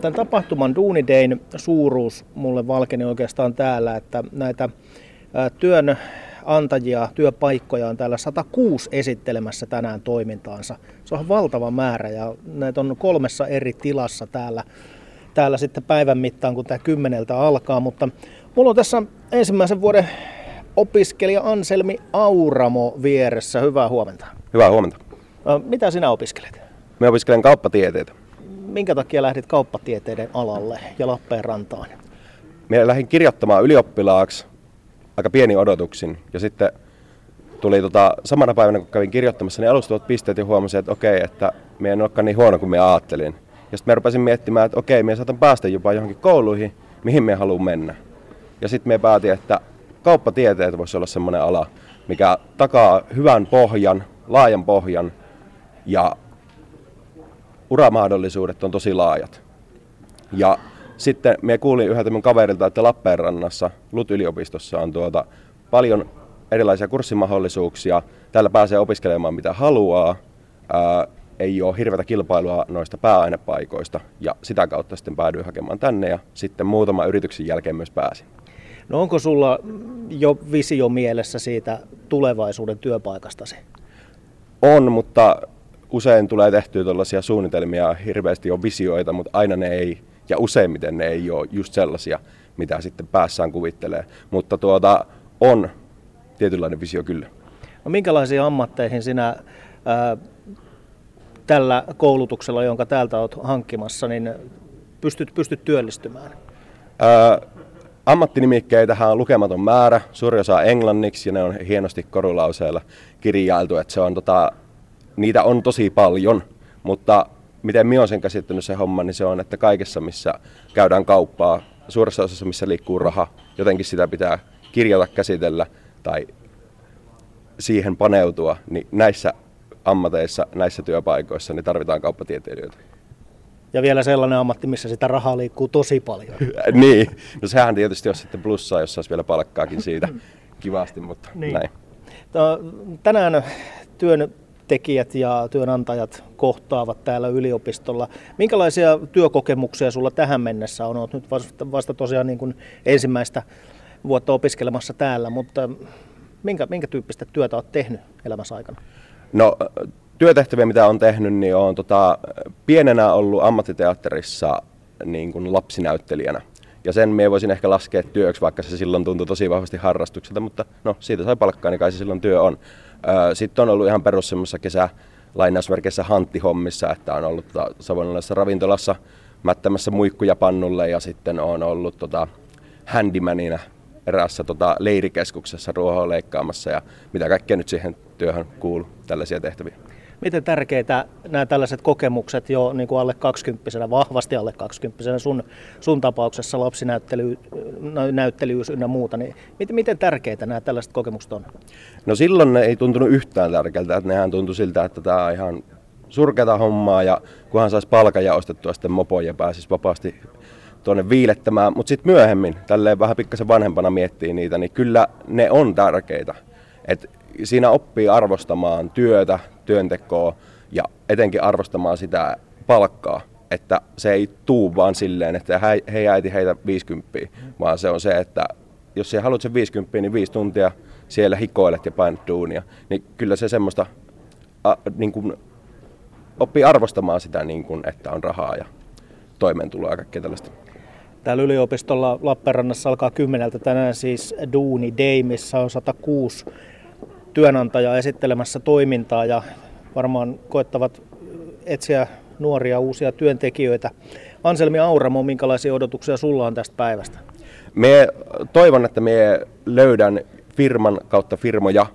tämän tapahtuman Duunidein suuruus mulle valkeni oikeastaan täällä, että näitä työn antajia, työpaikkoja on täällä 106 esittelemässä tänään toimintaansa. Se on valtava määrä ja näitä on kolmessa eri tilassa täällä, täällä sitten päivän mittaan, kun tämä kymmeneltä alkaa. Mutta mulla on tässä ensimmäisen vuoden opiskelija Anselmi Auramo vieressä. Hyvää huomenta. Hyvää huomenta. Mitä sinä opiskelet? Me opiskelen kauppatieteitä. Minkä takia lähdit kauppatieteiden alalle ja Lappeenrantaan? Minä lähdin kirjoittamaan ylioppilaaksi aika pieni odotuksin. Ja sitten tuli tota, samana päivänä, kun kävin kirjoittamassa, niin alustavat pisteet ja huomasin, että okei, että me en olekaan niin huono kuin me ajattelin. Ja sitten mä rupesin miettimään, että okei, me saatan päästä jopa johonkin kouluihin, mihin me haluan mennä. Ja sitten me päätin, että kauppatieteet voisi olla semmoinen ala, mikä takaa hyvän pohjan, laajan pohjan ja uramahdollisuudet on tosi laajat. Ja sitten me kuulin yhdeltä mun kaverilta, että Lappeenrannassa, LUT-yliopistossa on tuota paljon erilaisia kurssimahdollisuuksia. Täällä pääsee opiskelemaan mitä haluaa. Ää, ei ole hirveätä kilpailua noista pääainepaikoista ja sitä kautta sitten päädyin hakemaan tänne ja sitten muutama yrityksen jälkeen myös pääsin. No onko sulla jo visio mielessä siitä tulevaisuuden työpaikastasi? On, mutta usein tulee tehtyä tällaisia suunnitelmia, hirveästi on visioita, mutta aina ne ei ja useimmiten ne ei ole just sellaisia, mitä sitten päässään kuvittelee. Mutta tuota, on tietynlainen visio kyllä. No minkälaisiin ammatteihin sinä ää, tällä koulutuksella, jonka täältä olet hankkimassa, niin pystyt, pystyt työllistymään? Ää, ammattinimikkeitähän on lukematon määrä, suuri osa englanniksi ja ne on hienosti korulauseella kirjailtu, että se on tota, niitä on tosi paljon, mutta miten minä olen sen käsittänyt se homma, niin se on, että kaikessa missä käydään kauppaa, suuressa osassa missä liikkuu raha, jotenkin sitä pitää kirjata, käsitellä tai siihen paneutua, niin näissä ammateissa, näissä työpaikoissa niin tarvitaan kauppatieteilijöitä. Ja vielä sellainen ammatti, missä sitä rahaa liikkuu tosi paljon. niin, no sehän tietysti olisi sitten plussaa, jos saisi vielä palkkaakin siitä kivasti, mutta niin. näin. Tänään työn tekijät ja työnantajat kohtaavat täällä yliopistolla. Minkälaisia työkokemuksia sulla tähän mennessä on? Olet nyt vasta, tosiaan niin kuin ensimmäistä vuotta opiskelemassa täällä, mutta minkä, minkä tyyppistä työtä olet tehnyt elämässä aikana? No työtehtäviä, mitä on tehnyt, niin on tota, pienenä ollut ammattiteatterissa niin kuin lapsinäyttelijänä. Ja sen me voisin ehkä laskea työksi, vaikka se silloin tuntui tosi vahvasti harrastukselta, mutta no siitä sai palkkaa, niin kai se silloin työ on. Sitten on ollut ihan perus semmoisessa kesä lainausmerkeissä hanttihommissa, että on ollut tota, savonalaisessa ravintolassa mättämässä muikkuja pannulle ja sitten on ollut tota, handymanina eräässä tota, leirikeskuksessa ruohoa leikkaamassa ja mitä kaikkea nyt siihen työhön kuuluu, tällaisia tehtäviä. Miten tärkeitä nämä tällaiset kokemukset jo niin kuin alle 20 vahvasti alle 20 sun, sun tapauksessa lapsinäyttelyys ynnä muuta, niin miten, miten tärkeitä nämä tällaiset kokemukset on? No silloin ne ei tuntunut yhtään tärkeältä, että nehän tuntui siltä, että tämä on ihan surkeata hommaa ja kunhan saisi palkan ja ostettua sitten mopoja ja pääsisi vapaasti tuonne viilettämään, mutta sitten myöhemmin, tälleen vähän pikkasen vanhempana miettii niitä, niin kyllä ne on tärkeitä. Et siinä oppii arvostamaan työtä, työntekoa ja etenkin arvostamaan sitä palkkaa. Että se ei tuu vaan silleen, että hei, äiti heitä 50, vaan se on se, että jos sä haluat sen 50, niin viisi tuntia siellä hikoilet ja painat duunia, niin kyllä se semmoista a, niin kuin, oppii arvostamaan sitä, niin kuin, että on rahaa ja toimeentuloa ja kaikkea tällaista. Täällä yliopistolla Lappeenrannassa alkaa kymmeneltä tänään siis Duuni Day, missä on 106 työnantajaa esittelemässä toimintaa ja varmaan koettavat etsiä nuoria uusia työntekijöitä. Anselmi Auramo, minkälaisia odotuksia sulla on tästä päivästä? Me toivon, että me löydän firman kautta firmoja,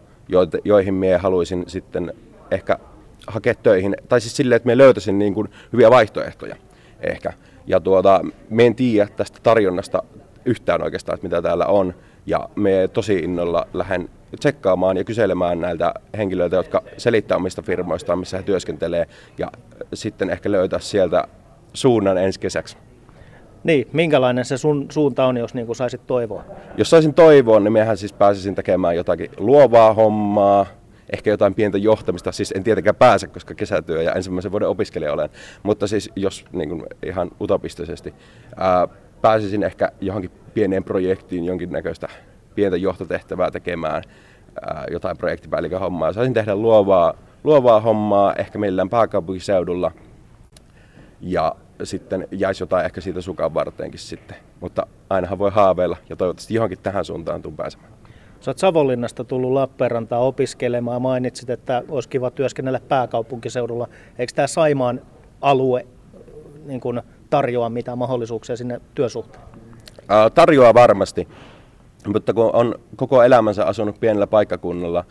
joihin me haluaisin sitten ehkä hakea töihin. Tai siis silleen, että me löytäisin niin kuin hyviä vaihtoehtoja ehkä. Ja tuota, me en tiedä tästä tarjonnasta yhtään oikeastaan, että mitä täällä on. Ja me tosi innolla lähden tsekkaamaan ja kyselemään näiltä henkilöiltä, jotka selittää omista firmoistaan, missä he työskentelee, ja sitten ehkä löytää sieltä suunnan ensi kesäksi. Niin, minkälainen se sun suunta on, jos niin kuin saisit toivoa? Jos saisin toivoa, niin mehän siis pääsisin tekemään jotakin luovaa hommaa, ehkä jotain pientä johtamista, siis en tietenkään pääse, koska kesätyö ja ensimmäisen vuoden opiskelija olen, mutta siis jos niin kuin ihan utopistisesti ää, pääsisin ehkä johonkin pieneen projektiin jonkinnäköistä pientä johtotehtävää tekemään, ää, jotain projektipäällikön hommaa. Saisin tehdä luovaa, luovaa hommaa ehkä millään pääkaupunkiseudulla ja sitten jäisi jotain ehkä siitä sukan varteenkin sitten. Mutta ainahan voi haaveilla ja toivottavasti johonkin tähän suuntaan tuun pääsemään. Sä oot Savonlinnasta tullut Lappeenrantaan opiskelemaan. Mainitsit, että olisi kiva työskennellä pääkaupunkiseudulla. Eikö tämä Saimaan alue niin kun tarjoa mitään mahdollisuuksia sinne työsuhteen? tarjoaa varmasti, mutta kun on koko elämänsä asunut pienellä paikkakunnalla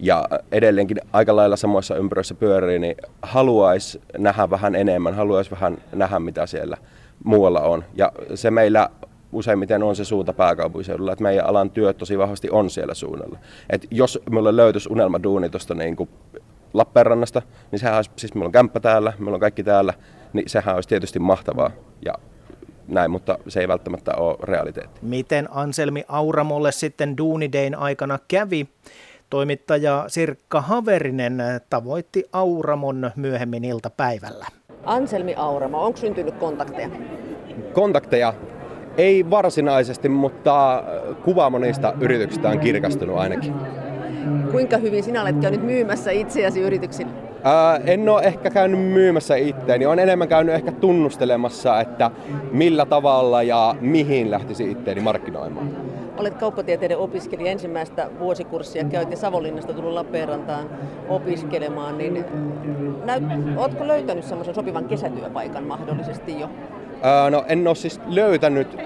ja edelleenkin aika lailla samoissa ympyröissä pyörii, niin haluaisi nähdä vähän enemmän, haluaisi vähän nähdä mitä siellä muualla on. Ja se meillä useimmiten on se suunta pääkaupunkiseudulla, että meidän alan työt tosi vahvasti on siellä suunnalla. Et jos mulle löytyisi unelmaduuni tuosta niin Lappeenrannasta, niin sehän olisi, siis meillä on kämppä täällä, meillä on kaikki täällä, niin sehän olisi tietysti mahtavaa. Ja näin, mutta se ei välttämättä ole realiteetti. Miten Anselmi Auramolle sitten Duunidein aikana kävi? Toimittaja Sirkka Haverinen tavoitti Auramon myöhemmin iltapäivällä. Anselmi Auramo, onko syntynyt kontakteja? Kontakteja ei varsinaisesti, mutta kuva monista yrityksistä on kirkastunut ainakin. Kuinka hyvin sinä olet käynyt myymässä itseäsi yrityksille? Ää, en ole ehkä käynyt myymässä itteeni, olen enemmän käynyt ehkä tunnustelemassa, että millä tavalla ja mihin lähtisi itteeni markkinoimaan. Olet kauppatieteiden opiskelija ensimmäistä vuosikurssia, käytiin Savonlinnasta tullut Lappeenrantaan opiskelemaan, niin näyt, oletko löytänyt semmoisen sopivan kesätyöpaikan mahdollisesti jo? No en ole siis löytänyt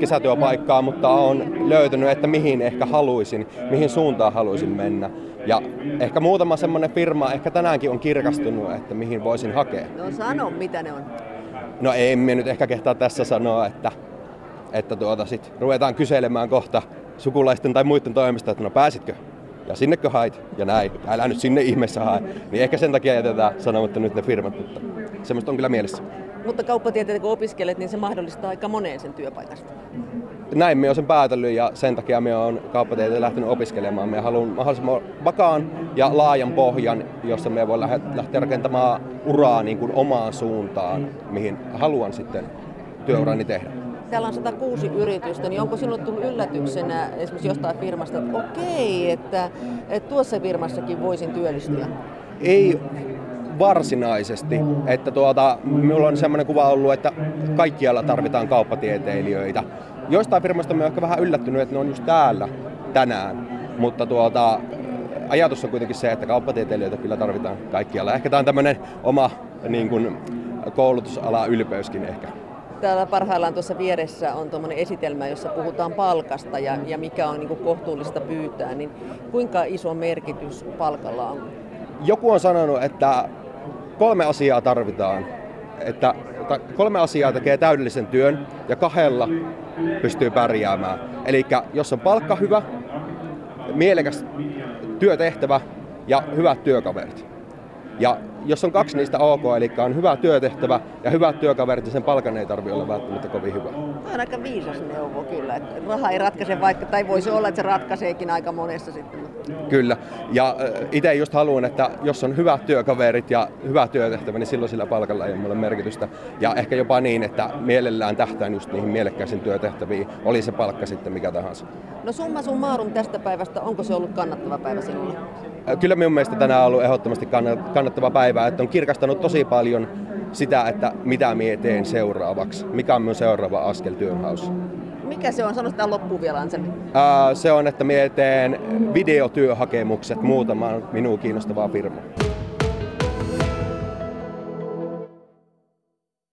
kesätyöpaikkaa, mutta olen löytänyt, että mihin ehkä haluaisin, mihin suuntaan haluaisin mennä. Ja ehkä muutama semmoinen firma ehkä tänäänkin on kirkastunut, että mihin voisin hakea. No sano, mitä ne on? No ei me nyt ehkä kehtaa tässä sanoa, että, että tuota sit ruvetaan kyselemään kohta sukulaisten tai muiden toimesta, että no pääsitkö? Ja sinnekö hait? Ja näin. Älä nyt sinne ihmeessä hae. Niin ehkä sen takia jätetään sanomatta nyt ne firmat, mutta semmoista on kyllä mielessä. Mutta kauppatieteitä kun opiskelet, niin se mahdollistaa aika moneen sen työpaikasta. Näin me on sen päätellyt ja sen takia me on kauppatieteitä lähtenyt opiskelemaan. Me haluan mahdollisimman vakaan ja laajan pohjan, jossa me voi lähteä rakentamaan uraa niin kuin omaan suuntaan, mihin haluan sitten työurani tehdä. Täällä on 106 yritystä, niin onko sinulle tullut yllätyksenä esimerkiksi jostain firmasta, että okei, että, että tuossa firmassakin voisin työllistyä? Ei varsinaisesti. Että tuota, minulla on semmoinen kuva ollut, että kaikkialla tarvitaan kauppatieteilijöitä. Joistain firmoista me ehkä vähän yllättynyt, että ne on just täällä tänään. Mutta tuota, ajatus on kuitenkin se, että kauppatieteilijöitä kyllä tarvitaan kaikkialla. Ehkä tämä on tämmöinen oma niin kuin, koulutusala ylpeyskin ehkä. Täällä parhaillaan tuossa vieressä on tuommoinen esitelmä, jossa puhutaan palkasta ja, ja mikä on niin kuin kohtuullista pyytää. Niin kuinka iso merkitys palkalla on? Joku on sanonut, että kolme asiaa tarvitaan. Että kolme asiaa tekee täydellisen työn ja kahdella pystyy pärjäämään. Eli jos on palkka hyvä, mielekäs työtehtävä ja hyvät työkaverit. Ja jos on kaksi niistä ok, eli on hyvä työtehtävä ja hyvät työkaverit, niin sen palkan ei tarvitse olla välttämättä kovin hyvä. Tämä on aika viisas neuvo kyllä. Että raha ei ratkaise vaikka, tai voisi olla, että se ratkaiseekin aika monessa sitten. Kyllä. Ja itse just haluan, että jos on hyvät työkaverit ja hyvä työtehtävä, niin silloin sillä palkalla ei ole mulle merkitystä. Ja ehkä jopa niin, että mielellään tähtään just niihin mielekkäisiin työtehtäviin, oli se palkka sitten mikä tahansa. No summa summarum tästä päivästä, onko se ollut kannattava päivä sinulle? Kyllä minun mielestä tänään on ollut ehdottomasti kannattava päivä, että on kirkastanut tosi paljon sitä, että mitä minä teen seuraavaksi, mikä on minun seuraava askel työnhaussa. Mikä se on? Sano sitä loppuun vielä, Anseli. se on, että minä teen videotyöhakemukset muutamaan minua kiinnostavaa firmaa.